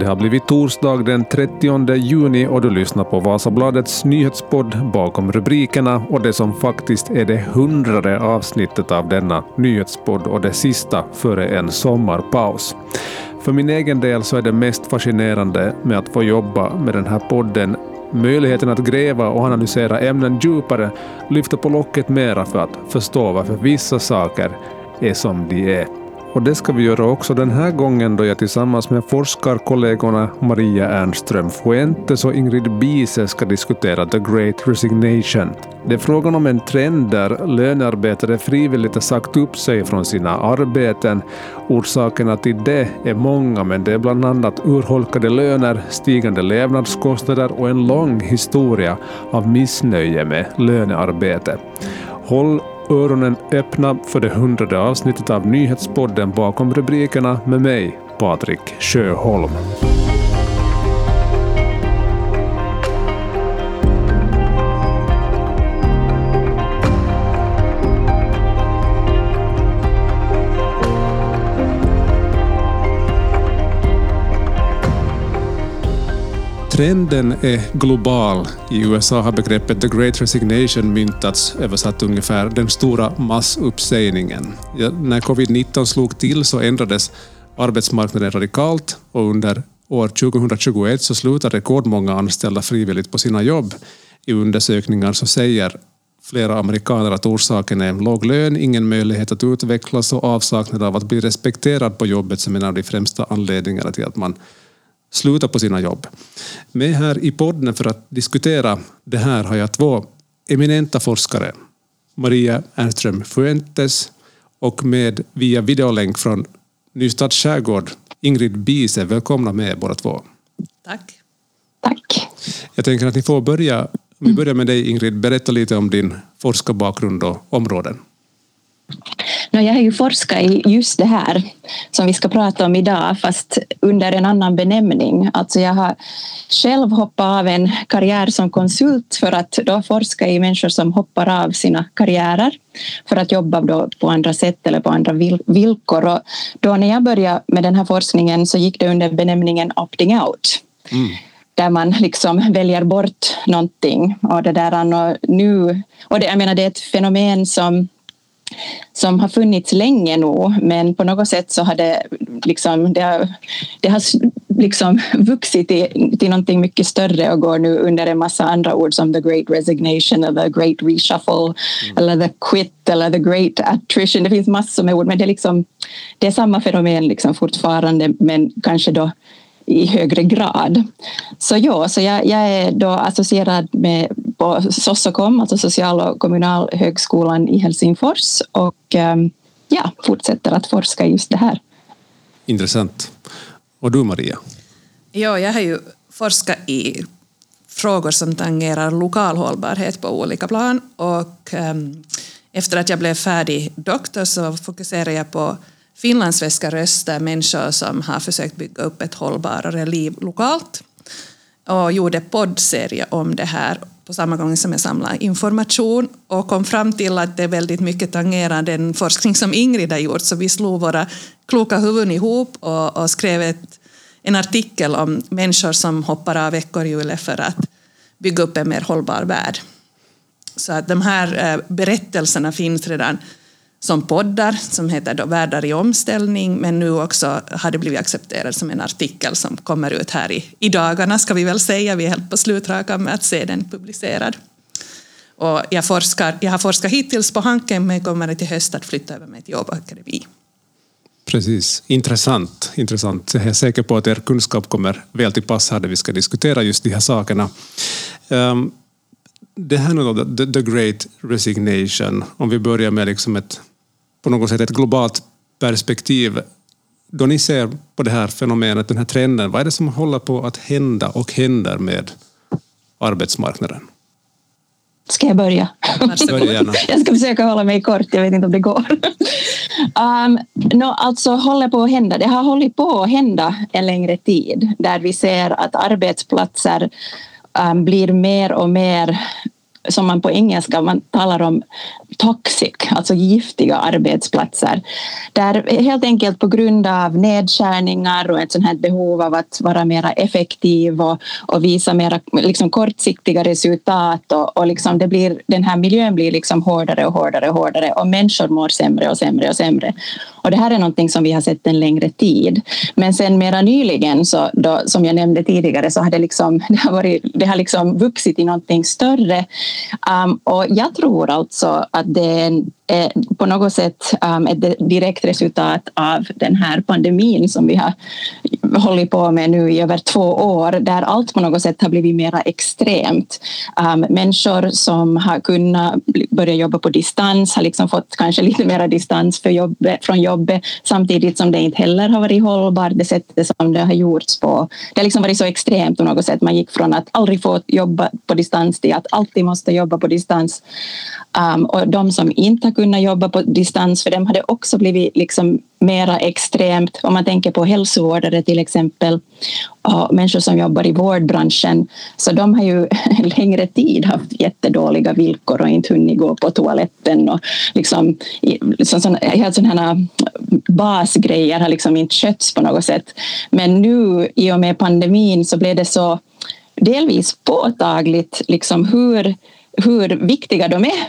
Det har blivit torsdag den 30 juni och du lyssnar på Vasabladets nyhetspodd bakom rubrikerna och det som faktiskt är det hundrade avsnittet av denna nyhetspodd och det sista före en sommarpaus. För min egen del så är det mest fascinerande med att få jobba med den här podden möjligheten att gräva och analysera ämnen djupare, lyfta på locket mera för att förstå varför vissa saker är som de är. Och det ska vi göra också den här gången då jag tillsammans med forskarkollegorna Maria Ernström Fuentes och Ingrid Biese ska diskutera The Great Resignation. Det är frågan om en trend där lönearbetare frivilligt har sagt upp sig från sina arbeten. Orsakerna till det är många, men det är bland annat urholkade löner, stigande levnadskostnader och en lång historia av missnöje med lönearbete. Håll öronen öppna för det hundrade avsnittet av nyhetspodden bakom rubrikerna med mig, Patrik Sjöholm. Trenden är global. I USA har begreppet the great resignation myntats, översatt ungefär den stora massuppsägningen. Ja, när covid-19 slog till så ändrades arbetsmarknaden radikalt och under år 2021 så slutade rekordmånga anställda frivilligt på sina jobb. I undersökningar så säger flera amerikaner att orsaken är låg lön, ingen möjlighet att utvecklas och avsaknad av att bli respekterad på jobbet som en av de främsta anledningarna till att man sluta på sina jobb. Med här i podden för att diskutera det här har jag två eminenta forskare. Maria Ernström Fuentes och med via videolänk från Nystads skärgård Ingrid Bise. Välkomna med båda två. Tack. Tack. Jag tänker att ni får börja, vi börjar med dig Ingrid, berätta lite om din forskarbakgrund och områden. No, jag har ju forskat i just det här som vi ska prata om idag fast under en annan benämning. Alltså jag har själv hoppat av en karriär som konsult för att då forska i människor som hoppar av sina karriärer för att jobba då på andra sätt eller på andra villkor. Och då när jag började med den här forskningen så gick det under benämningen opting out. Mm där man liksom väljer bort någonting. Och det där och nu, och det, jag menar, det är ett fenomen som som har funnits länge nu men på något sätt så har det liksom, det har, det har liksom vuxit till, till någonting mycket större och går nu under en massa andra ord som the great resignation eller the great reshuffle mm. eller the quit eller the great attrition. Det finns massor med ord men det är, liksom, det är samma fenomen liksom fortfarande men kanske då i högre grad. Så ja, så jag, jag är då associerad med på Sossokom, alltså social och kommunalhögskolan i Helsingfors och ehm, ja, fortsätter att forska just det här. Intressant. Och du Maria? Ja, jag har ju forskat i frågor som tangerar lokal hållbarhet på olika plan och um, efter att jag blev färdig doktor så fokuserade jag på finlandssvenska röster, människor som har försökt bygga upp ett hållbarare liv lokalt och gjorde poddserie om det här på samma gång som jag samlade information och kom fram till att det är väldigt mycket tangerar den forskning som Ingrid har gjort så vi slog våra kloka huvuden ihop och, och skrev ett, en artikel om människor som hoppar av ekorrhjulet för att bygga upp en mer hållbar värld. Så att de här eh, berättelserna finns redan som poddar som heter då Världar i omställning men nu också har det blivit accepterat som en artikel som kommer ut här i, i dagarna ska vi väl säga. Vi är helt på slutrakan med att se den publicerad. Och jag, forskar, jag har forskat hittills på Hanken men kommer till höst att flytta över mig till Åbo Akademi. Precis, intressant. intressant. Jag är säker på att er kunskap kommer väl till pass här där vi ska diskutera just de här sakerna. Um, det här nu då, the, the Great Resignation, om vi börjar med liksom ett på något sätt ett globalt perspektiv. Då ni ser på det här fenomenet, den här trenden, vad är det som håller på att hända och händer med arbetsmarknaden? Ska jag börja? Jag ska försöka hålla mig kort, jag vet inte om det går. um, no, alltså håller på att hända, det har hållit på att hända en längre tid där vi ser att arbetsplatser um, blir mer och mer som man på engelska man talar om toxic, alltså giftiga arbetsplatser. Där helt enkelt på grund av nedskärningar och ett sånt här behov av att vara mer effektiv och, och visa mer liksom kortsiktiga resultat och, och liksom det blir, den här miljön blir liksom hårdare och hårdare och hårdare och människor mår sämre och sämre och sämre. Och det här är någonting som vi har sett en längre tid. Men sen mera nyligen, så då, som jag nämnde tidigare, så har det, liksom, det har, varit, det har liksom vuxit i någonting större. Um, och jag tror alltså att det är en är Eh, på något sätt um, ett direkt resultat av den här pandemin som vi har hållit på med nu i över två år, där allt på något sätt har blivit mer extremt. Um, människor som har kunnat börja jobba på distans har liksom fått kanske lite mer distans för jobbet, från jobbet samtidigt som det inte heller har varit hållbart det sättet som det har gjorts på. Det har liksom varit så extremt på något sätt. Man gick från att aldrig få jobba på distans till att alltid måste jobba på distans. Um, och de som inte har kunna jobba på distans, för dem har det också blivit liksom mera extremt. Om man tänker på hälsovårdare till exempel och människor som jobbar i vårdbranschen. Så de har ju längre tid haft jättedåliga villkor och inte hunnit gå på toaletten. Och liksom, så, så, helt sådana basgrejer har liksom inte skötts på något sätt. Men nu i och med pandemin så blev det så delvis påtagligt liksom hur hur viktiga de är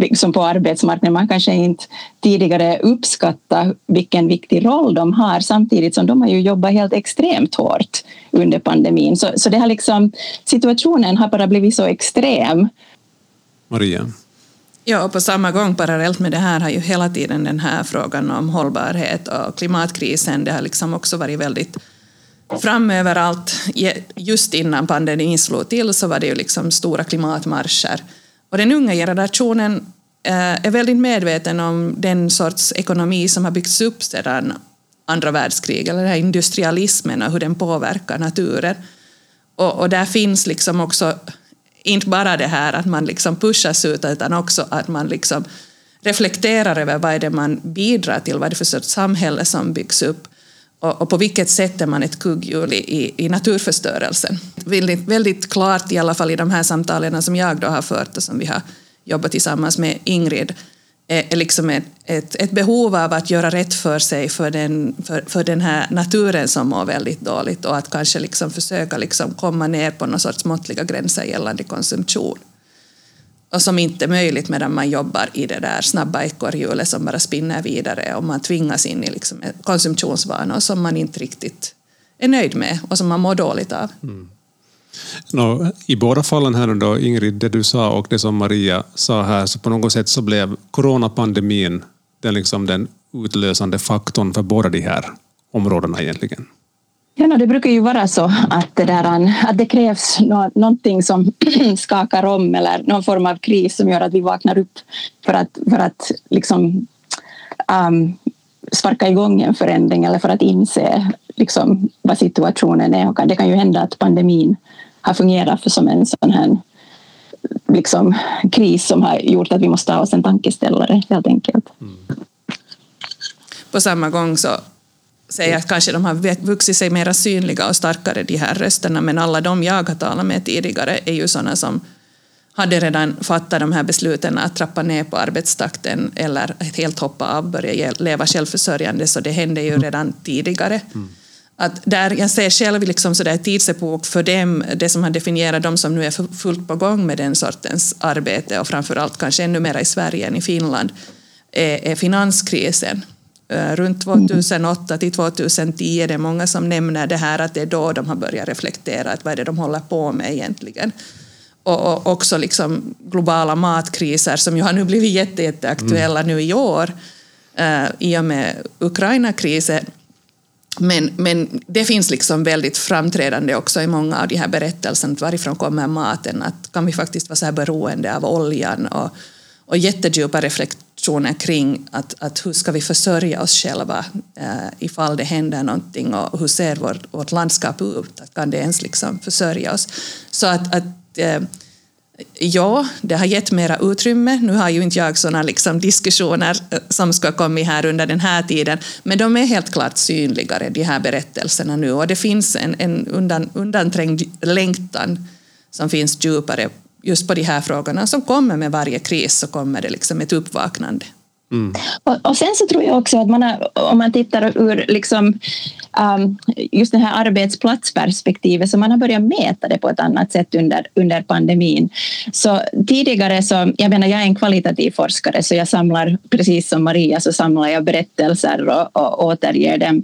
liksom på arbetsmarknaden. Man kanske inte tidigare uppskattat vilken viktig roll de har samtidigt som de har ju jobbat helt extremt hårt under pandemin. Så, så det har liksom, situationen har bara blivit så extrem. Maria? Ja, och på samma gång parallellt med det här har ju hela tiden den här frågan om hållbarhet och klimatkrisen, det har liksom också varit väldigt framöverallt. Just innan pandemin slog till så var det ju liksom stora klimatmarscher. Och den unga generationen eh, är väldigt medveten om den sorts ekonomi som har byggts upp sedan andra världskriget, eller den här industrialismen och hur den påverkar naturen. Och, och där finns liksom också inte bara det här att man liksom pushas ut, utan också att man liksom reflekterar över vad är det man bidrar till, vad är det för sorts samhälle som byggs upp och, och, på vilket sätt är man ett kugghjul i, i naturförstörelsen. Väldigt, väldigt klart, i alla fall i de här samtalen som jag då har fört och som vi har jobbat tillsammans med Ingrid, är, är liksom ett, ett, ett, behov av att göra rätt för sig för den, för, för den här naturen som mår väldigt dåligt och att kanske liksom försöka liksom komma ner på någon sorts måttliga gränser gällande konsumtion och som inte är möjligt medan man jobbar i det där snabba ekorrhjulet som bara spinner vidare och man tvingas in i liksom konsumtionsvanor som man inte riktigt är nöjd med och som man mår dåligt av. Mm. No, I båda fallen här då, Ingrid, det du sa och det som Maria sa här, så på något sätt så blev coronapandemin den, liksom den utlösande faktorn för båda de här områdena egentligen. Ja, no, det brukar ju vara så att det, där, att det krävs någonting som skakar om eller någon form av kris som gör att vi vaknar upp för att, för att liksom, um, sparka igång en förändring eller för att inse liksom, vad situationen är. Och det kan ju hända att pandemin har fungerat för som en sån här liksom, kris som har gjort att vi måste ha oss en tankeställare helt enkelt. Mm. På samma gång så säga att kanske de har vuxit sig mer synliga och starkare, de här rösterna, men alla de jag har talat med tidigare är ju sådana som hade redan fattat de här besluten att trappa ner på arbetstakten eller helt hoppa av, börja leva självförsörjande, så det hände ju mm. redan tidigare. Mm. Att där jag ser själv liksom sådär tidsepok för dem, det som har definierat dem som nu är fullt på gång med den sortens arbete och framförallt kanske ännu mer i Sverige än i Finland, är, är finanskrisen Eh, runt 2008 till 2010 är det många som nämner det här att det är då de har börjat reflektera att vad är det de håller på med egentligen. Och, och också liksom globala matkriser som ju har nu blivit jätte, jätteaktuella mm. nu i år uh, i och med Ukraina-krisen. Men, men det finns liksom väldigt framträdande också i många av de här berättelserna, varifrån kommer maten, att kan vi faktiskt vara så här beroende av oljan och, och jättedjupa reflektioner diskussioner kring att, att hur ska vi försörja oss själva eh, ifall det händer någonting och hur ser vårt, vårt landskap ut? Att kan det ens liksom försörja oss? Så att, att eh, ja, det har gett mera utrymme. Nu har ju inte jag sådana liksom diskussioner eh, som ska komma här under den här tiden, men de är helt klart synligare, de här berättelserna nu, och det finns en, en undan, undanträngd längtan som finns djupare just på de här frågorna som kommer med varje kris så kommer det liksom ett uppvaknande. Mm. Och, och, sen så tror jag också att man har, om man tittar ur liksom, um, just det här arbetsplatsperspektivet så man har börjat mäta det på ett annat sätt under, under pandemin. Så tidigare så, jag menar jag är en kvalitativ forskare så jag samlar precis som Maria så samlar jag berättelser och, och återger dem.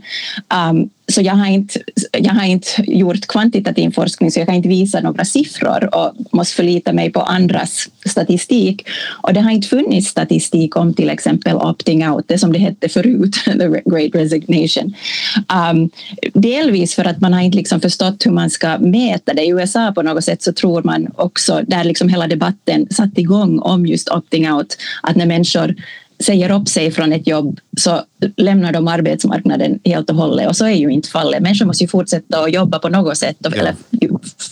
Um, så jag har, inte, jag har inte gjort kvantitativ forskning så jag kan inte visa några siffror och måste förlita mig på andras statistik. Och det har inte funnits statistik om till exempel opting out, det som det hette förut, the great resignation. Um, delvis för att man har inte liksom förstått hur man ska mäta det. I USA på något sätt så tror man också, där liksom hela debatten satt igång om just opting out, att när människor säger upp sig från ett jobb så lämnar de arbetsmarknaden helt och hållet och så är ju inte fallet. Människor måste ju fortsätta att jobba på något sätt och, ja. eller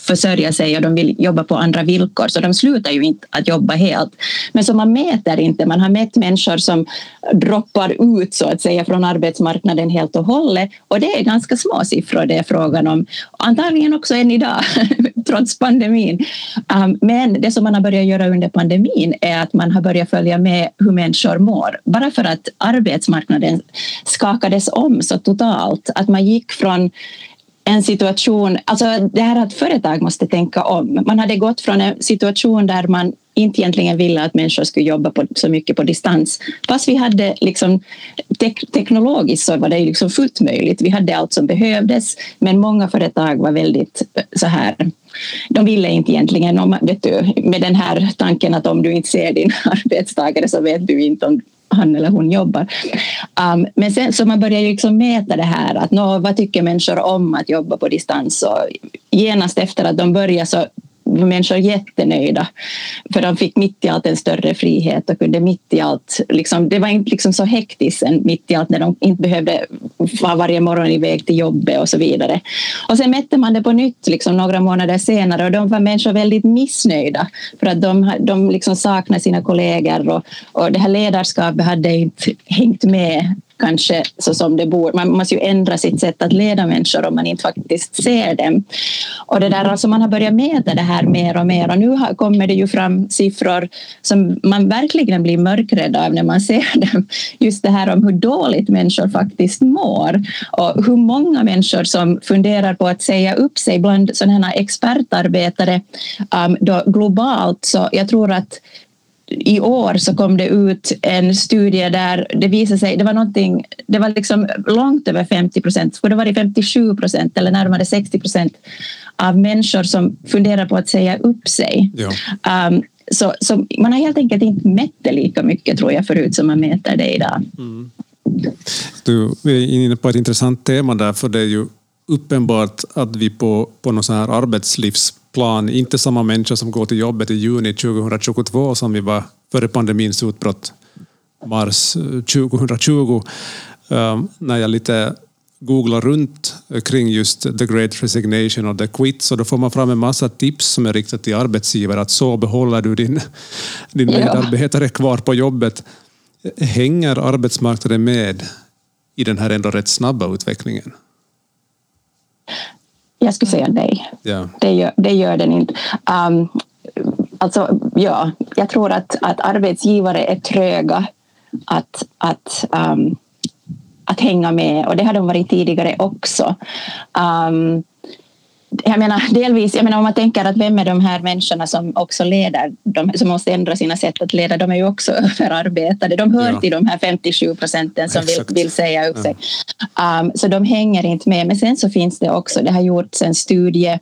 försörja sig och de vill jobba på andra villkor så de slutar ju inte att jobba helt. Men så man mäter inte, man har mätt människor som droppar ut så att säga från arbetsmarknaden helt och hållet och det är ganska små siffror det är frågan om. Antagligen också än idag trots pandemin. Um, men det som man har börjat göra under pandemin är att man har börjat följa med hur människor mår. Bara för att arbetsmarknaden skakades om så totalt att man gick från en situation, alltså det här att företag måste tänka om. Man hade gått från en situation där man inte egentligen ville att människor skulle jobba på, så mycket på distans. Fast vi hade liksom, tek, teknologiskt så var det liksom fullt möjligt. Vi hade allt som behövdes, men många företag var väldigt så här de ville inte egentligen, om, vet du, med den här tanken att om du inte ser din arbetstagare så vet du inte om han eller hon jobbar. Um, men sen så man börjar ju liksom mäta det här att nå, vad tycker människor om att jobba på distans och genast efter att de börjar så människor jättenöjda för de fick mitt i allt en större frihet och kunde mitt i allt, liksom, det var inte liksom så hektiskt mitt i allt när de inte behövde vara varje morgon iväg till jobbet och så vidare. Och sen mätte man det på nytt liksom, några månader senare och de var människor väldigt missnöjda för att de, de liksom saknade sina kollegor och, och det här ledarskapet hade inte hängt med kanske så som det borde. Man måste ju ändra sitt sätt att leda människor om man inte faktiskt ser dem. Och det där, alltså man har börjat mäta det här mer och mer och nu kommer det ju fram siffror som man verkligen blir mörkrädd av när man ser dem. Just det här om hur dåligt människor faktiskt mår och hur många människor som funderar på att säga upp sig bland sådana här expertarbetare um, då globalt. Så jag tror att i år så kom det ut en studie där det visade sig, det var någonting, det var liksom långt över 50 procent, skulle det varit 57 procent eller närmare 60 procent av människor som funderar på att säga upp sig. Ja. Um, så, så, man har helt enkelt inte mätt det lika mycket tror jag förut som man mäter det idag. Mm. Du är inne på ett intressant tema där, för det är ju uppenbart att vi på, på någon här arbetslivsplan, inte samma människor som går till jobbet i juni 2022 som vi var före pandemins utbrott, mars 2020, um, ehm, när jag lite googlar runt kring just the great resignation och the quit, så då får man fram en massa tips som är riktade till arbetsgivare, att så behåller du din, din medarbetare kvar på jobbet. Hänger arbetsmarknaden med i den här ändå rätt snabba utvecklingen? Jag skulle säga nej. Yeah. Det, gör, det gör den inte. Um, alltså, ja, jag tror att, att arbetsgivare är tröga att, att, um, att hänga med och det har de varit tidigare också. Um, jag menar, delvis, jag menar om man tänker att vem är de här människorna som också leder, de, som måste ändra sina sätt att leda, de är ju också överarbetade. De hör ja. till de här 57 procenten som vill, vill, säga upp sig. Um, så de hänger inte med. Men sen så finns det också, det har gjorts en studie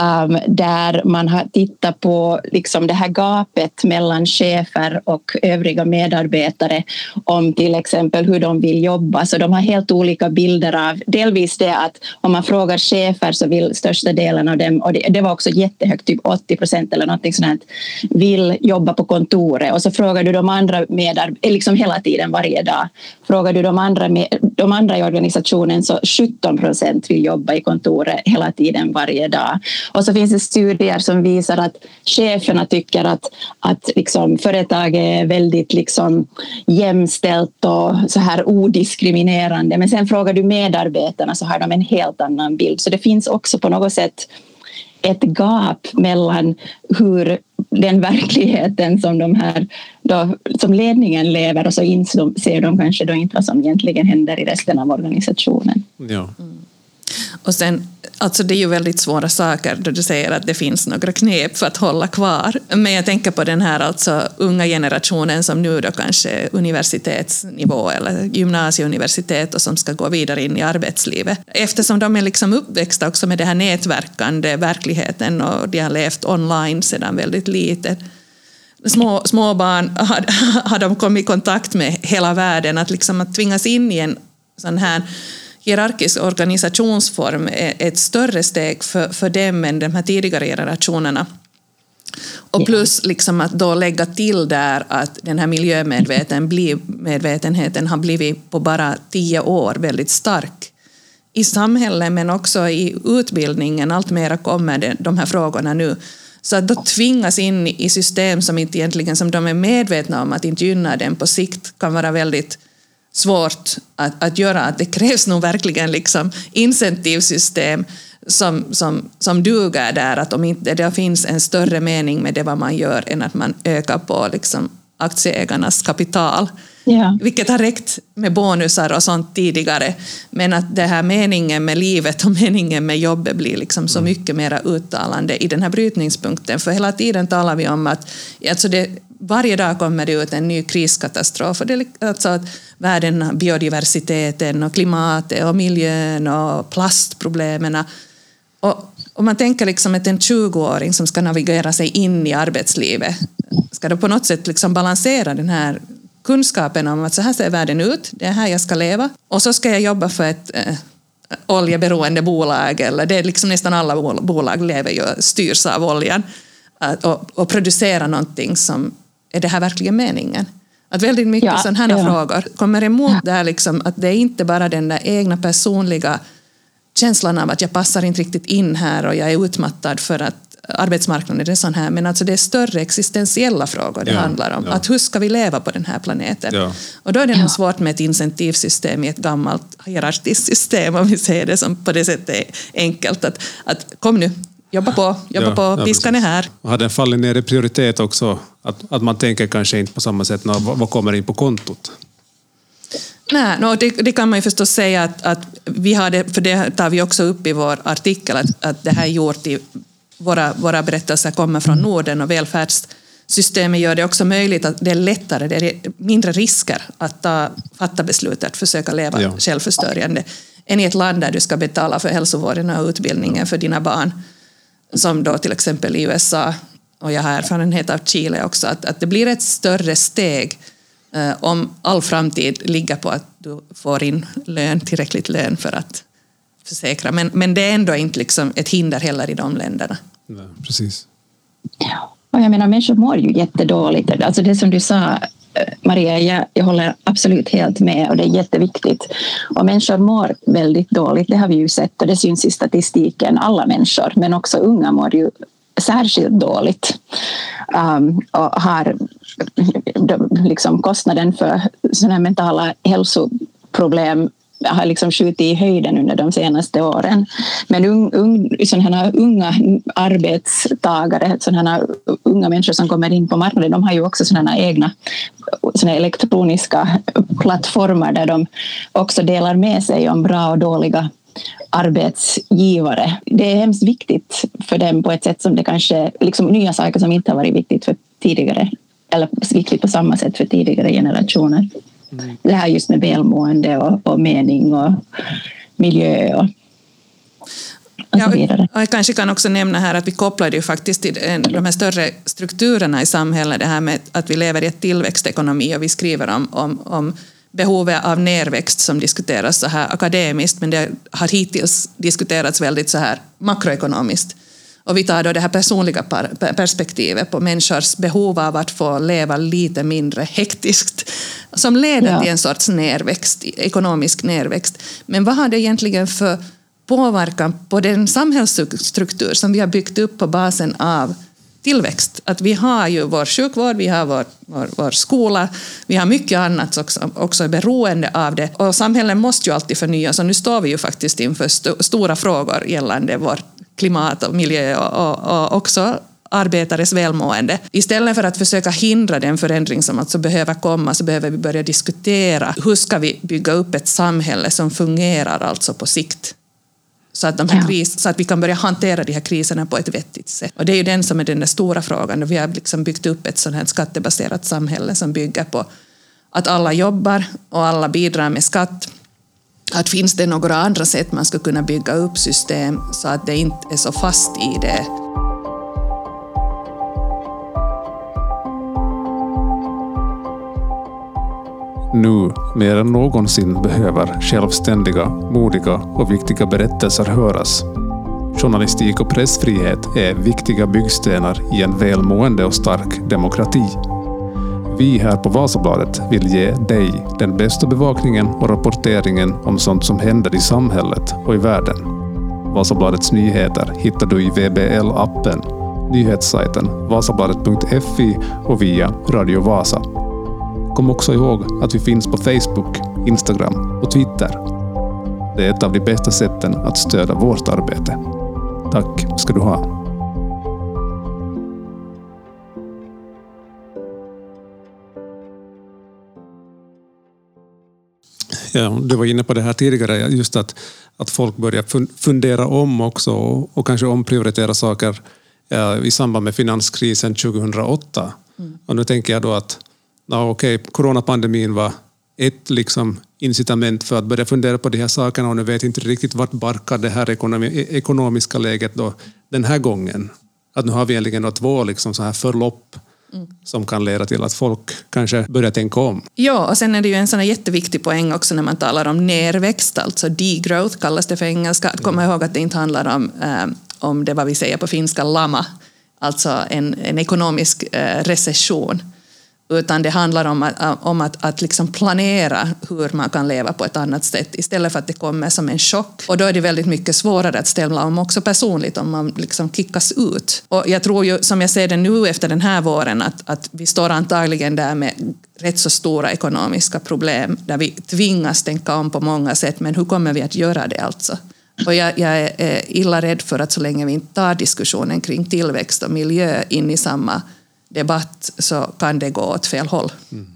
um, där man har tittat på liksom det här gapet mellan chefer och övriga medarbetare om till exempel hur de vill jobba. Så de har helt olika bilder av, delvis det att om man frågar chefer så vill störst största delen av dem, och det, det var också jättehögt, typ 80 procent eller någonting sånt, vill jobba på kontoret. Och så frågar du de andra medarbetarna, eh, liksom hela tiden, varje dag. Frågar du de andra, med, de andra i organisationen så 17 procent vill jobba i kontoret hela tiden, varje dag. Och så finns det studier som visar att cheferna tycker att, att liksom företag är väldigt liksom jämställt och så här odiskriminerande. Men sen frågar du medarbetarna så har de en helt annan bild. Så det finns också på något sätt ett gap mellan hur den verkligheten som, de här, då, som ledningen lever och så inser de kanske då inte vad som egentligen händer i resten av organisationen. Ja. Mm. Och sen, alltså det är ju väldigt svåra saker då du säger att det finns några knep för att hålla kvar. Men jag tänker på den här alltså unga generationen som nu då kanske är universitetsnivå eller gymnasieuniversitet och som ska gå vidare in i arbetslivet. Eftersom de är liksom uppväxta också med den här nätverkande verkligheten och de har levt online sedan väldigt litet små, små barn har, har de kommit i kontakt med hela världen, att, liksom att tvingas in i en sån här hierarkisk organisationsform är ett större steg för, för dem än de här tidigare generationerna. Och plus liksom att då lägga till där att den här miljömedvetenheten har blivit på bara tio år väldigt stark i samhället men också i utbildningen. Allt mera kommer de här frågorna nu. Så att då tvingas in i system som inte egentligen som de är medvetna om att inte gynna dem på sikt kan vara väldigt svårt att, att göra. Att det krävs nog verkligen liksom incentivsystem som, som, som duger där, att om inte det finns en större mening med det vad man gör än att man ökar på liksom aktieägarnas kapital. Ja. Vilket har räckt med bonusar och sånt tidigare. Men att det här meningen med livet och meningen med jobbet blir liksom så mm. mycket mer uttalande i den här brytningspunkten. För hela tiden talar vi om att alltså det, varje dag kommer det ut en ny kriskatastrof. Och det är alltså att världen, biodiversiteten och klimatet och miljön och plastproblemen. Och om man tänker liksom att en 20-åring som ska navigera sig in i arbetslivet, ska då på något sätt liksom balansera den här kunskapen om att så här ser världen ut, det är här jag ska leva, och så ska jag jobba för ett eh, oljeberoende bolag, eller det är liksom nästan alla bolag lever ju, styrs av oljan, och, och producera någonting som är det här verkligen meningen? Att väldigt mycket ja, sådana här ja. frågor kommer emot ja. där liksom, att det är inte bara den där egna personliga känslan av att jag passar inte riktigt in här och jag är utmattad för att arbetsmarknaden är sån här, men alltså det är större existentiella frågor det ja, handlar om. Ja. Att hur ska vi leva på den här planeten? Ja. Och då är det nog svårt med ett incentivsystem i ett gammalt hierarkiskt system, om vi säger det som på det sättet är enkelt. Att, att kom nu, jobba på, jobba ja, på, piskan är här. Har den fallit ner i prioritet också? Att, att man tänker kanske inte på samma sätt, när, vad kommer in på kontot? Nej, no, det, det, kan man ju förstås säga att, att vi har det, för det tar vi också upp i vår artikel, att, att det här är gjort i våra, våra berättelser kommer från Norden och välfärdssystemet gör det också möjligt att det är lättare, det är mindre risker att ta, fatta beslutet att försöka leva ja. självförsörjande än i ett land där du ska betala för hälsovården och utbildningen för dina barn som då till exempel i USA, och jag har erfarenhet av Chile också, att, att det blir ett större steg om all framtid ligger på att du får in lön, tillräckligt lön för att försäkra. Men, men det är ändå inte liksom ett hinder heller i de länderna. Nej, precis. Ja, och jag menar, människor mår ju jättedåligt. Alltså det som du sa Maria, jag, jag håller absolut helt med och det är jätteviktigt. Och människor mår väldigt dåligt, det har vi ju sett och det syns i statistiken. Alla människor, men också unga mår ju särskilt dåligt um, och har liksom kostnaden för sådana mentala hälsoproblem har liksom skjutit i höjden under de senaste åren. Men un, un, sådana unga arbetstagare, sådana unga människor som kommer in på marknaden, de har ju också sådana egna såna elektroniska plattformar där de också delar med sig om bra och dåliga arbetsgivare. Det är hemskt viktigt för dem på ett sätt som det kanske, liksom nya saker som inte har varit viktigt för tidigare, eller viktigt på samma sätt för tidigare generationer. Mm. Det här just med välmående och, och mening och miljö och. Ja, jag kanske kan också nämna här att vi kopplar det ju faktiskt till de här större strukturerna i samhället, det här med att vi lever i ett tillväxtekonomi och vi skriver om, om, om behovet av närväxt som diskuteras så här akademiskt, men det har hittills diskuterats väldigt så här makroekonomiskt. Och vi tar då det här personliga perspektivet på människors behov av att få leva lite mindre hektiskt, som leder ja. till en sorts närväxt, ekonomisk närväxt. Men vad har det egentligen för påverkan på den samhällsstruktur som vi har byggt upp på basen av tillväxt. Att vi har ju vår sjukvård, vi har vår, vår, vår skola, vi har mycket annat också, också är beroende av det. Och samhällen måste ju alltid förnyas och nu står vi ju faktiskt inför st stora frågor gällande vårt klimat och miljö och, och, och också arbetares välmående. Istället för att försöka hindra den förändring som alltså behöver komma så behöver vi börja diskutera hur ska vi bygga upp ett samhälle som fungerar alltså på sikt. Så att, de här kris, så att vi kan börja hantera de här kriserna på ett vettigt sätt. Och det är ju den som är den stora frågan. Vi har liksom byggt upp ett sånt här skattebaserat samhälle som bygger på att alla jobbar och alla bidrar med skatt. Att finns det några andra sätt man skulle kunna bygga upp system så att det inte är så fast i det Nu, mer än någonsin, behöver självständiga, modiga och viktiga berättelser höras. Journalistik och pressfrihet är viktiga byggstenar i en välmående och stark demokrati. Vi här på Vasabladet vill ge dig den bästa bevakningen och rapporteringen om sånt som händer i samhället och i världen. Vasabladets nyheter hittar du i VBL-appen, nyhetssajten vasabladet.fi och via Radio Vasa. Kom också ihåg att vi finns på Facebook, Instagram och Twitter. Det är ett av de bästa sätten att stödja vårt arbete. Tack ska du ha. Ja, du var inne på det här tidigare, just att, att folk börjar fundera om också och, och kanske omprioritera saker ja, i samband med finanskrisen 2008. Mm. Och nu tänker jag då att ja, okej, coronapandemin var ett liksom incitament för att börja fundera på de här sakerna och nu vet inte riktigt vart barkar det här ekonomi, ekonomiska läget då den här gången. Att nu har vi egentligen två liksom så här förlopp mm. som kan leda till att folk kanske börjar tänka om. Ja, och sen är det ju en sån jätteviktig poäng också när man talar om nerväxt, alltså degrowth kallas det för engelska. Att komma mm. ihåg att det inte handlar om, eh, om det vad vi säger på finska, lama, alltså en, en ekonomisk eh, recession utan det handlar om att, om att, att liksom planera hur man kan leva på ett annat sätt istället för att det kommer som en chock. Och då är det väldigt mycket svårare att ställa om också personligt om man liksom kickas ut. Och jag tror ju, som jag ser det nu efter den här våren, att, att vi står antagligen där med rätt så stora ekonomiska problem där vi tvingas tänka om på många sätt, men hur kommer vi att göra det alltså? Och jag, jag är illa rädd för att så länge vi inte tar diskussionen kring tillväxt och miljö in i samma debatt så kan det gå åt fel håll. Mm.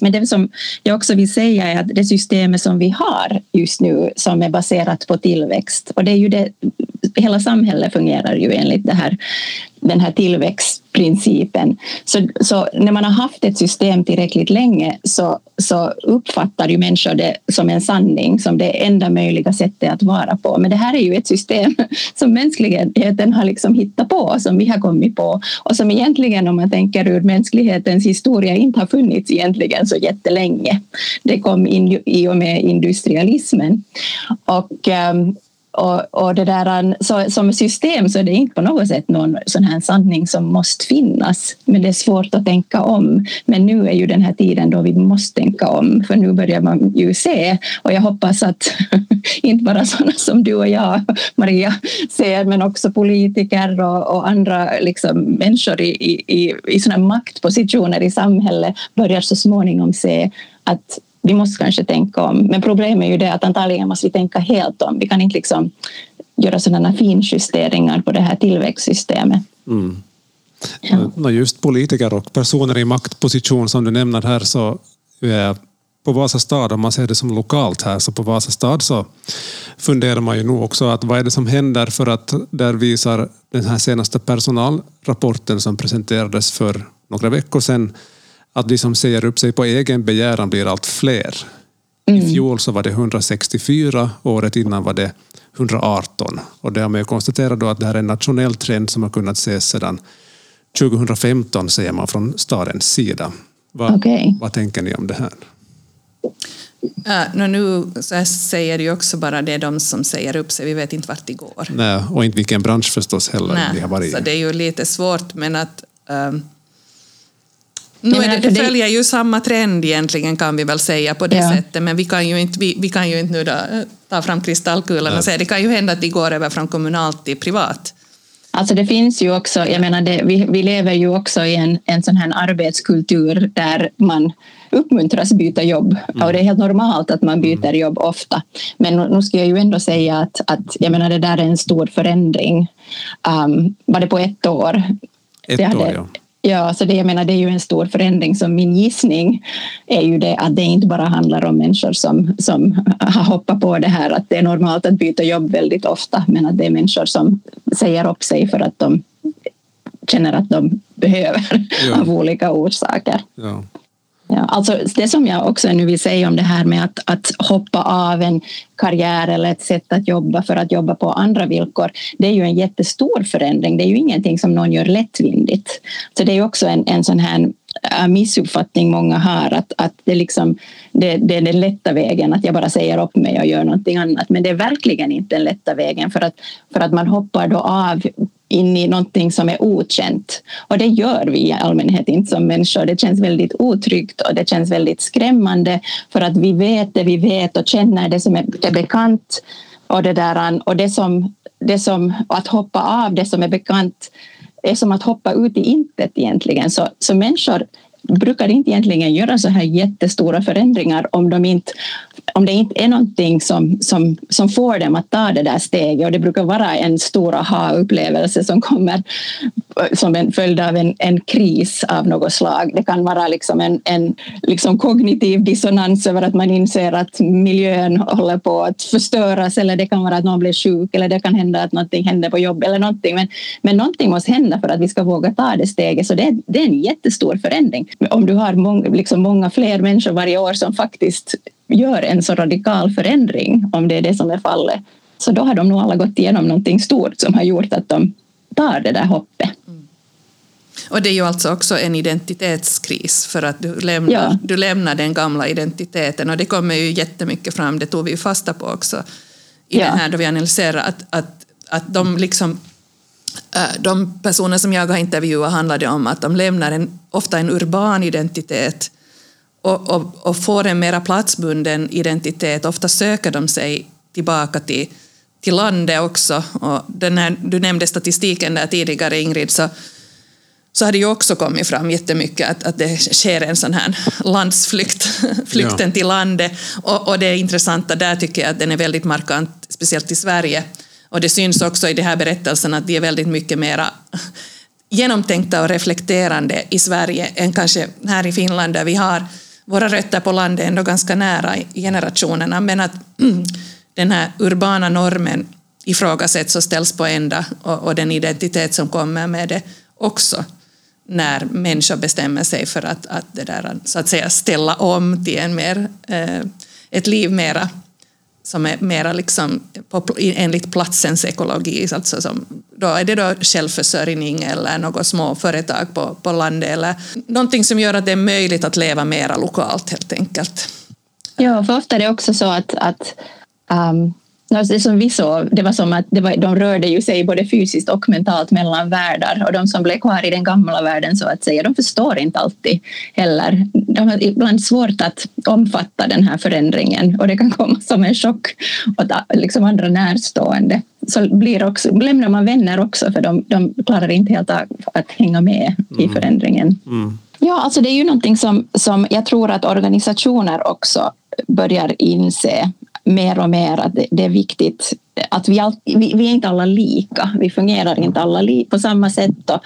Men det som jag också vill säga är att det systemet som vi har just nu som är baserat på tillväxt och det är ju det, hela samhället fungerar ju enligt det här, den här principen. Så, så när man har haft ett system tillräckligt länge så, så uppfattar ju människor det som en sanning, som det enda möjliga sättet att vara på. Men det här är ju ett system som mänskligheten har liksom hittat på, som vi har kommit på och som egentligen om man tänker ur mänsklighetens historia inte har funnits egentligen så jättelänge. Det kom in i och med industrialismen. Och um, och, och det där, äh, så, som system så är det inte på något sätt någon sån här sanning som måste finnas. Men det är svårt att tänka om. Men nu är ju den här tiden då vi måste tänka om. För nu börjar man ju se. Och jag hoppas att inte bara sådana som du och jag, Maria, ser. Men också politiker och, och andra liksom, människor i, i, i sådana maktpositioner i samhället börjar så småningom se att vi måste kanske tänka om. Men problemet är ju det att antagligen måste vi tänka helt om. Vi kan inte liksom göra sådana finjusteringar på det här tillväxtsystemet. Mm. Ja. Just politiker och personer i maktposition som du nämner här så på Vasa stad, om man ser det som lokalt här, så på Vasa stad så funderar man ju nu också att vad är det som händer för att där visar den här senaste personalrapporten som presenterades för några veckor sedan att de som säger upp sig på egen begäran blir allt fler. Mm. I fjol så var det 164, året innan var det 118. Och det har man ju konstaterat då att det här är en nationell trend som har kunnat ses sedan 2015 säger man från stadens sida. Vad, okay. vad tänker ni om det här? Uh, nu så säger ju också bara det de som säger upp sig, vi vet inte vart det går. Nej, och inte vilken bransch förstås heller. Nej, de har varit så det är ju lite svårt men att um, nu är det, det följer ju samma trend egentligen kan vi väl säga på det ja. sättet, men vi kan ju inte, vi, vi kan ju inte nu då eh, ta fram kristallkulan och säga det kan ju hända att de går över från kommunalt till privat. Alltså det finns ju också, jag menar det, vi, vi lever ju också i en, en sån här arbetskultur där man uppmuntras byta jobb mm. och det är helt normalt att man byter jobb ofta. Men nu ska jag ju ändå säga att, att jag menar det där är en stor förändring. Um, var det på ett år Ett hade, år, ja. Ja, så det, jag menar, det är ju en stor förändring. Så min gissning är ju det att det inte bara handlar om människor som, som har hoppat på det här att det är normalt att byta jobb väldigt ofta men att det är människor som säger upp sig för att de känner att de behöver Ja. av olika orsaker. Ja. Ja, alltså det som jag också nu vill säga om det här med att, att hoppa av en karriär eller ett sätt att jobba för att jobba på andra villkor, det är ju en jättestor förändring. Det är ju ingenting som någon gör lättvindigt. Så det är ju också en, en sån här äh, missuppfattning många har att, att det, liksom, det, det är den lätta vägen att jag bara säger upp mig och gör någonting annat. Men det är verkligen inte den lätta vägen för att, för att man hoppar då av in i någonting som är okänt. Och det gör vi i allmänhet inte som människor. Det känns väldigt otryggt och det känns väldigt skrämmande för att vi vet det vi vet och känner det som är, bekant. Och det, där, och det som, det som, att hoppa av det som är bekant är som att hoppa ut i intet egentligen. Så, så människor brukar inte egentligen göra så här jättestora förändringar om, de inte, om det inte är någonting som, som, som får dem att ta det där steget. Och det brukar vara en stor aha-upplevelse som kommer som en följd av en, en kris av något slag. Det kan vara liksom en, en liksom kognitiv dissonans över att man inser att miljön håller på att förstöras eller det kan vara att någon blir sjuk eller det kan hända att någonting händer på jobbet. eller någonting. Men, men någonting måste hända för att vi ska våga ta det steget. Så det, det är en jättestor förändring. Om du har mång, liksom många fler människor varje år som faktiskt gör en så radikal förändring, om det är det som är fallet, så då har de nog alla gått igenom någonting stort som har gjort att de tar det där hoppet. Och det är ju alltså också en identitetskris för att du lämnar, Ja. du lämnar den gamla identiteten och det kommer ju jättemycket fram, det tog vi ju fasta på också i Ja. den här då vi analyserar att, att, att de liksom äh, de personer som jag har intervjuat handlade om att de lämnar en, ofta en urban identitet och, och, och får en mera platsbunden identitet. Ofta söker de sig tillbaka till, till landet också. Och den här, du nämnde statistiken där tidigare, Ingrid, så, så har det ju också kommit fram jättemycket att, att det sker en sån här landsflykt, flykten Ja. till landet. Och, och det intressanta där tycker jag att den är väldigt markant, speciellt i Sverige. Och det syns också i de här berättelserna att de är väldigt mycket mera genomtänkta och reflekterande i Sverige än kanske här i Finland där vi har våra rötter på landet ändå ganska nära i generationerna men att mm, den här urbana normen ifrågasätts och ställs på ända och, och den identitet som kommer med det också när människor bestämmer sig för att, att, det där, så att säga, ställa om till en mer, eh, ett liv mera som är mera liksom på, enligt platsens ekologi, alltså som, då är det då självförsörjning eller något små företag på, på landet eller någonting som gör att det är möjligt att leva mera lokalt helt enkelt. Ja, för ofta är det också så att, att um, det som vi såg, det var som att det var, de rörde ju sig både fysiskt och mentalt mellan världar och de som blev kvar i den gamla världen så att säga, de förstår inte alltid heller. De har ibland svårt att omfatta den här förändringen och det kan komma som en chock åt liksom andra närstående. Så blir också, lämnar man vänner också för de, de klarar inte helt att, att hänga med i förändringen. Mm. Ja, alltså det är ju någonting som, som jag tror att organisationer också börjar inse mer och mer att det, det är viktigt att vi, all, vi, vi är inte alla lika. Vi fungerar inte alla li, på samma sätt och,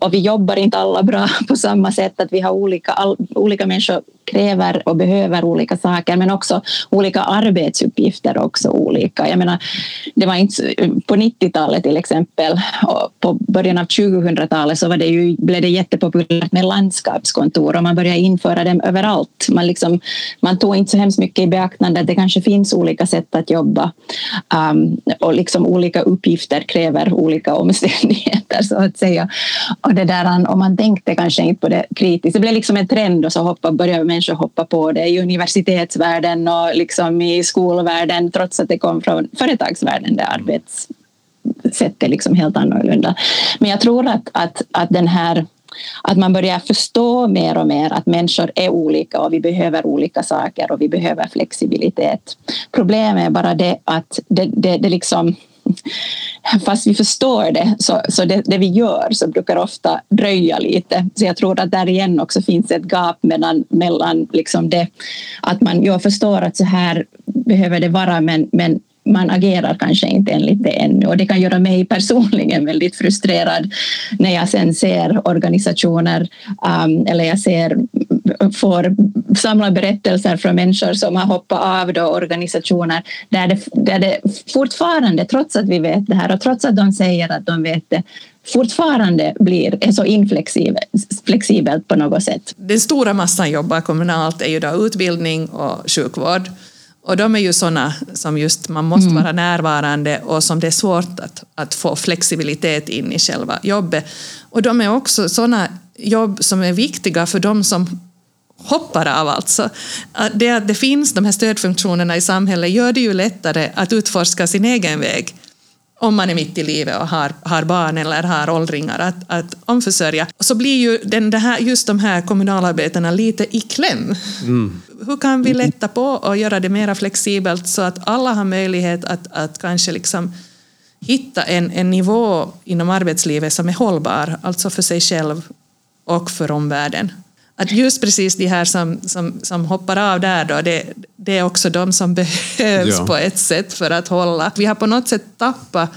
och vi jobbar inte alla bra på samma sätt. Att vi har olika, all, olika människor kräver och behöver olika saker men också olika arbetsuppgifter också olika. Jag menar, det var inte, på 90-talet till exempel och på början av 2000-talet så var det ju, blev det jättepopulärt med landskapskontor och man började införa dem överallt. Man, liksom, man tog inte så hemskt mycket i beaktande att det kanske finns olika sätt att jobba um, och liksom olika uppgifter kräver olika omständigheter så att säga. Och det där, om man tänkte kanske inte på det kritiskt, det blev liksom en trend och så hoppa, började människor hoppa på det i universitetsvärlden och liksom i skolvärlden trots att det kom från företagsvärlden där arbetssättet är liksom helt annorlunda. Men jag tror att, att, att den här att man börjar förstå mer och mer att människor är olika och vi behöver olika saker och vi behöver flexibilitet. Problemet är bara det att det, det, det liksom fast vi förstår det, så, så det, det, vi gör så brukar ofta dröja lite. Så jag tror att där igen också finns ett gap mellan, mellan liksom det att man jag förstår att så här behöver det vara men, men man agerar kanske inte enligt det ännu och det kan göra mig personligen väldigt frustrerad när jag sen ser organisationer um, eller jag ser får samla berättelser från människor som har hoppat av då organisationer där det, där det fortfarande, trots att vi vet det här och trots att de säger att de vet det, fortfarande blir är så inflexibelt på något sätt. Den stora massan jobbar kommunalt är ju då utbildning och sjukvård. Och de är ju sådana som just man måste mm. vara närvarande och som det är svårt att, att få flexibilitet in i själva jobbet. Och de är också sådana jobb som är viktiga för de som hoppar av alltså. Det att det finns de här stödfunktionerna i samhället gör det ju lättare att utforska sin egen väg om man är mitt i livet och har, har barn eller har åldringar att, att omförsörja. Så blir ju den, det här, just de här kommunalarbetarna lite i kläm. Mm. Hur kan vi lätta på och göra det mer flexibelt så att alla har möjlighet att, att kanske liksom hitta en, en nivå inom arbetslivet som är hållbar, alltså för sig själv och för omvärlden att just precis de här som, som, som hoppar av där då, det, det är också de som behövs ja. på ett sätt för att hålla. Vi har på något sätt tappat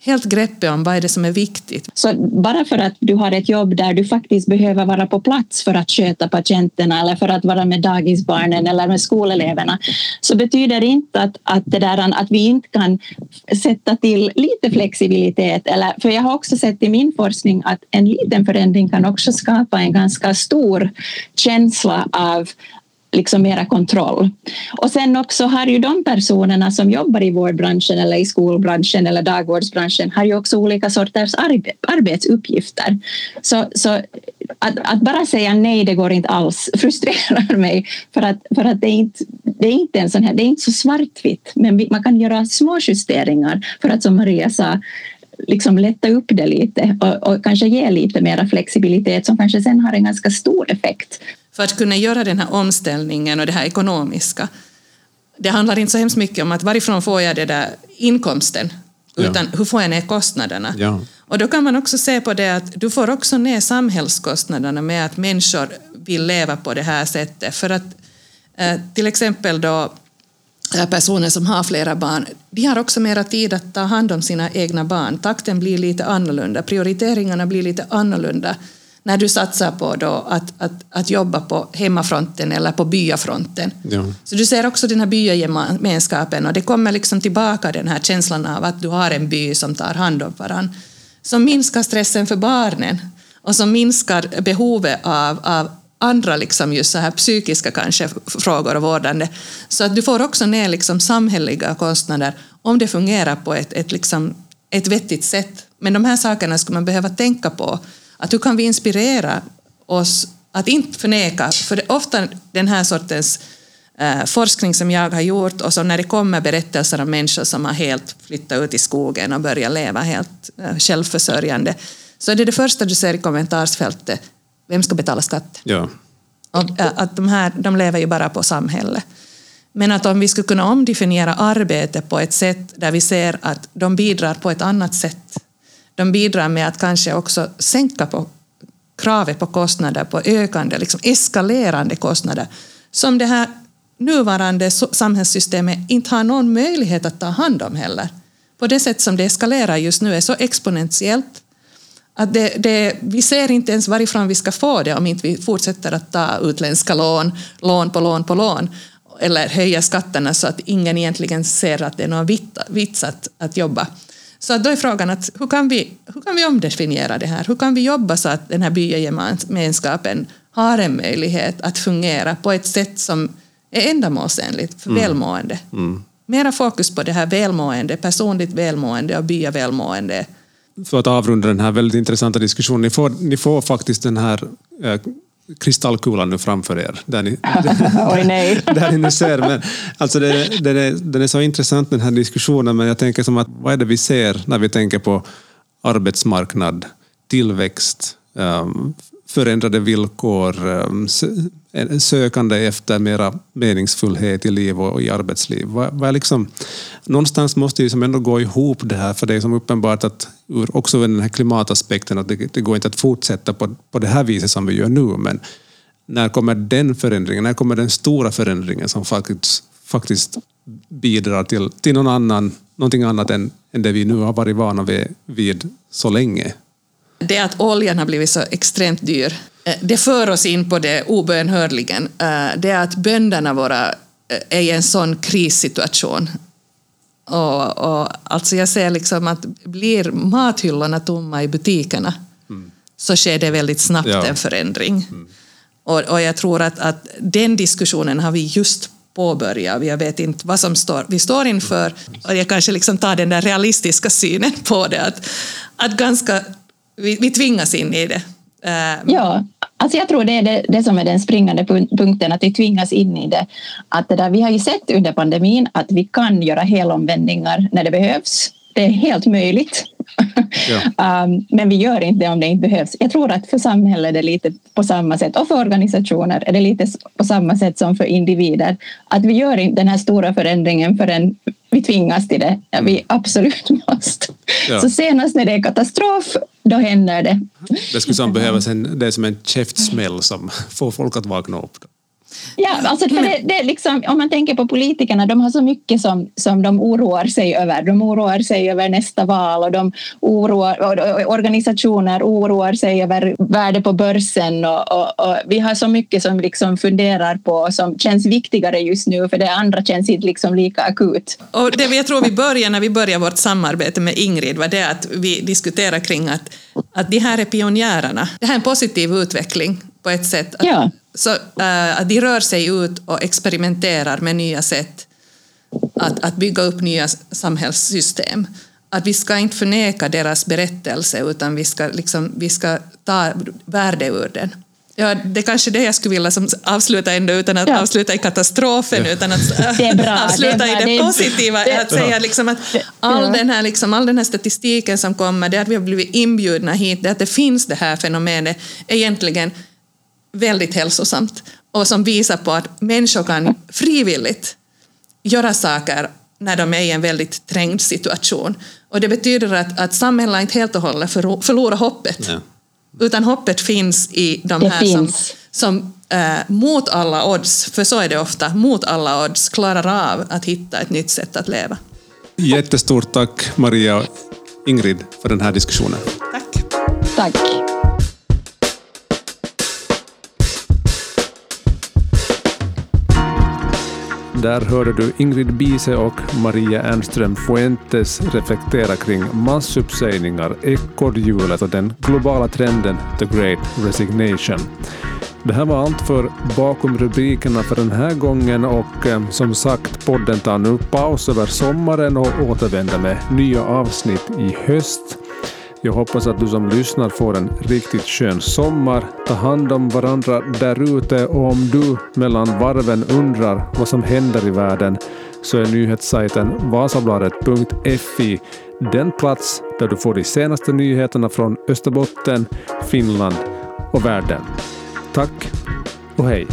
helt greppet om vad är det som är viktigt. Så bara för att du har ett jobb där du faktiskt behöver vara på plats för att sköta patienterna eller för att vara med dagisbarnen eller med skoleleverna så betyder det inte att, att, det där, att vi inte kan sätta till lite flexibilitet. Eller, för jag har också sett i min forskning att en liten förändring kan också skapa en ganska stor känsla av liksom mera kontroll. Och sen också har ju de personerna som jobbar i vårdbranschen eller i skolbranschen eller dagvårdsbranschen har ju också olika sorters arbe arbetsuppgifter. Så, så att, att, bara säga nej, det går inte alls, frustrerar mig för att, för att det, är inte, det är inte en sån här, det är inte så svartvitt, men man kan göra små justeringar för att som Maria sa liksom lätta upp det lite och, och kanske ge lite mera flexibilitet som kanske sen har en ganska stor effekt för att kunna göra den här omställningen och det här ekonomiska. Det handlar inte så hemskt mycket om att varifrån får jag den där inkomsten, utan ja. hur får jag ner kostnaderna? Ja. Och då kan man också se på det att du får också ner samhällskostnaderna med att människor vill leva på det här sättet. För att eh, till exempel då eh, personer som har flera barn, de har också mera tid att ta hand om sina egna barn. Takten blir lite annorlunda, prioriteringarna blir lite annorlunda när du satsar på då att, att, att jobba på hemmafronten eller på byafronten. Ja. Så du ser också den här byagemenskapen och det kommer liksom tillbaka den här känslan av att du har en by som tar hand om varandra. Som minskar stressen för barnen och som minskar behovet av, av andra liksom just så här psykiska kanske frågor och vårdande. Så att du får också ner liksom samhälleliga kostnader om det fungerar på ett, ett, liksom, ett vettigt sätt. Men de här sakerna skulle man behöva tänka på att hur kan vi inspirera oss att inte förneka, för ofta den här sortens eh, forskning som jag har gjort och så när det kommer berättelser om människor som har helt flyttat ut i skogen och börjat leva helt eh, självförsörjande, så är det det första du ser i kommentarsfältet, vem ska betala skatt? Ja. Och, eh, att de, här, de lever ju bara på samhället. Men att om vi skulle kunna omdefiniera arbete på ett sätt där vi ser att de bidrar på ett annat sätt de bidrar med att kanske också sänka på kravet på kostnader, på ökande, liksom eskalerande kostnader, som det här nuvarande samhällssystemet inte har någon möjlighet att ta hand om heller. På det sätt som det eskalerar just nu är så exponentiellt att det, det, vi ser inte ens varifrån vi ska få det om inte vi fortsätter att ta utländska lån, lån på lån på lån, eller höja skatterna så att ingen egentligen ser att det är någon vits att, att jobba. Så då är frågan att hur kan, vi, hur kan vi omdefiniera det här? Hur kan vi jobba så att den här byagemenskapen har en möjlighet att fungera på ett sätt som är ändamålsenligt för mm. välmående? Mm. Mera fokus på det här välmående, personligt välmående och byavälmående. För att avrunda den här väldigt intressanta diskussionen, ni får, ni får faktiskt den här eh, kristallkulan nu framför er. Där ni, Oj, nej. där ni nu ser. Men, alltså det, den, är, den är så intressant den här diskussionen, men jag tänker som att vad är det vi ser när vi tänker på arbetsmarknad, tillväxt, um, förändrade villkor, um, sökande efter mera meningsfullhet i liv och i arbetsliv. Vad, liksom, någonstans måste det som ändå gå ihop det här, för det är som uppenbart att ur också den här klimataspekten att det, det går inte att fortsätta på, på det här viset som vi gör nu, men när kommer den förändringen, när kommer den stora förändringen som faktiskt, faktiskt bidrar till, till någon annan, någonting annat än, än det vi nu har varit vana vid, vid så länge. Det att oljan har blivit så extremt dyr, det för oss in på det obönhörligen. Eh, det är att bönderna våra eh, är i en sån krissituation. Och, och, alltså jag ser liksom att blir mathyllorna tomma i butikerna mm. så sker det väldigt snabbt ja. en förändring. Mm. Och, och jag tror att, att den diskussionen har vi just påbörjat. Jag vet inte vad som står, vi står inför. Och jag kanske liksom tar den där realistiska synen på det. Att, att ganska, vi, vi tvingas in i det. Ja, alltså jag tror det är det, det, som är den springande punkten, att vi tvingas in i det. Att det där, vi har ju sett under pandemin att vi kan göra helomvändningar när det behövs. Det är helt möjligt. Ja. um, men vi gör inte det om det inte behövs. Jag tror att för samhället är det lite på samma sätt och för organisationer är det lite på samma sätt som för individer. Att vi gör inte den här stora förändringen förrän vi tvingas till det. Vi mm. absolut måste. Ja. Så senast när det är katastrof, då händer det. Det skulle som behövas en, det är som en käftsmäll som får folk att vakna upp. Då. Ja, alltså för det, det liksom, om man tänker på politikerna, de har så mycket som, som de oroar sig över. De oroar sig över nästa val och de oroar, och organisationer oroar sig över värde på börsen och, och, och, vi har så mycket som liksom funderar på som känns viktigare just nu för det andra känns inte liksom lika akut. Och det jag tror vi börjar när vi börjar vårt samarbete med Ingrid var det att vi diskuterar kring att, att de här är pionjärerna. Det här är en positiv utveckling på ett sätt. Att, ja. Så äh, att de rör sig ut och experimenterar med nya sätt att, att bygga upp nya samhällssystem. Att vi ska inte förneka deras berättelse utan vi ska, liksom, vi ska ta värde ur den. Ja, det är kanske det jag skulle vilja som avsluta ändå utan att ja. avsluta i katastrofen ja. utan att avsluta det i det, det positiva. Det, att säga liksom att all, den här, liksom, all den här statistiken som kommer, det att vi har blivit inbjudna hit, det att det finns det här fenomenet, egentligen väldigt hälsosamt och som visar på att människor kan frivilligt göra saker när de är i en väldigt trängd situation. Och det betyder att, att samhället inte helt och hållet förlorar hoppet. Ja. Utan hoppet finns i de det här finns. som, som äh, mot alla odds, för så är det ofta, mot alla odds klarar av att hitta ett nytt sätt att leva. Jättestort tack Maria och Ingrid för den här diskussionen. Tack. Tack. Där hörde du Ingrid Bise och Maria Ernström Fuentes reflektera kring massuppsägningar, ekorrhjulet och den globala trenden The Great Resignation. Det här var allt för Bakom rubrikerna för den här gången och eh, som sagt podden tar nu paus över sommaren och återvänder med nya avsnitt i höst. Jag hoppas att du som lyssnar får en riktigt skön sommar. Ta hand om varandra där ute och om du mellan varven undrar vad som händer i världen så är nyhetssajten vasabladet.fi den plats där du får de senaste nyheterna från Österbotten, Finland och världen. Tack och hej!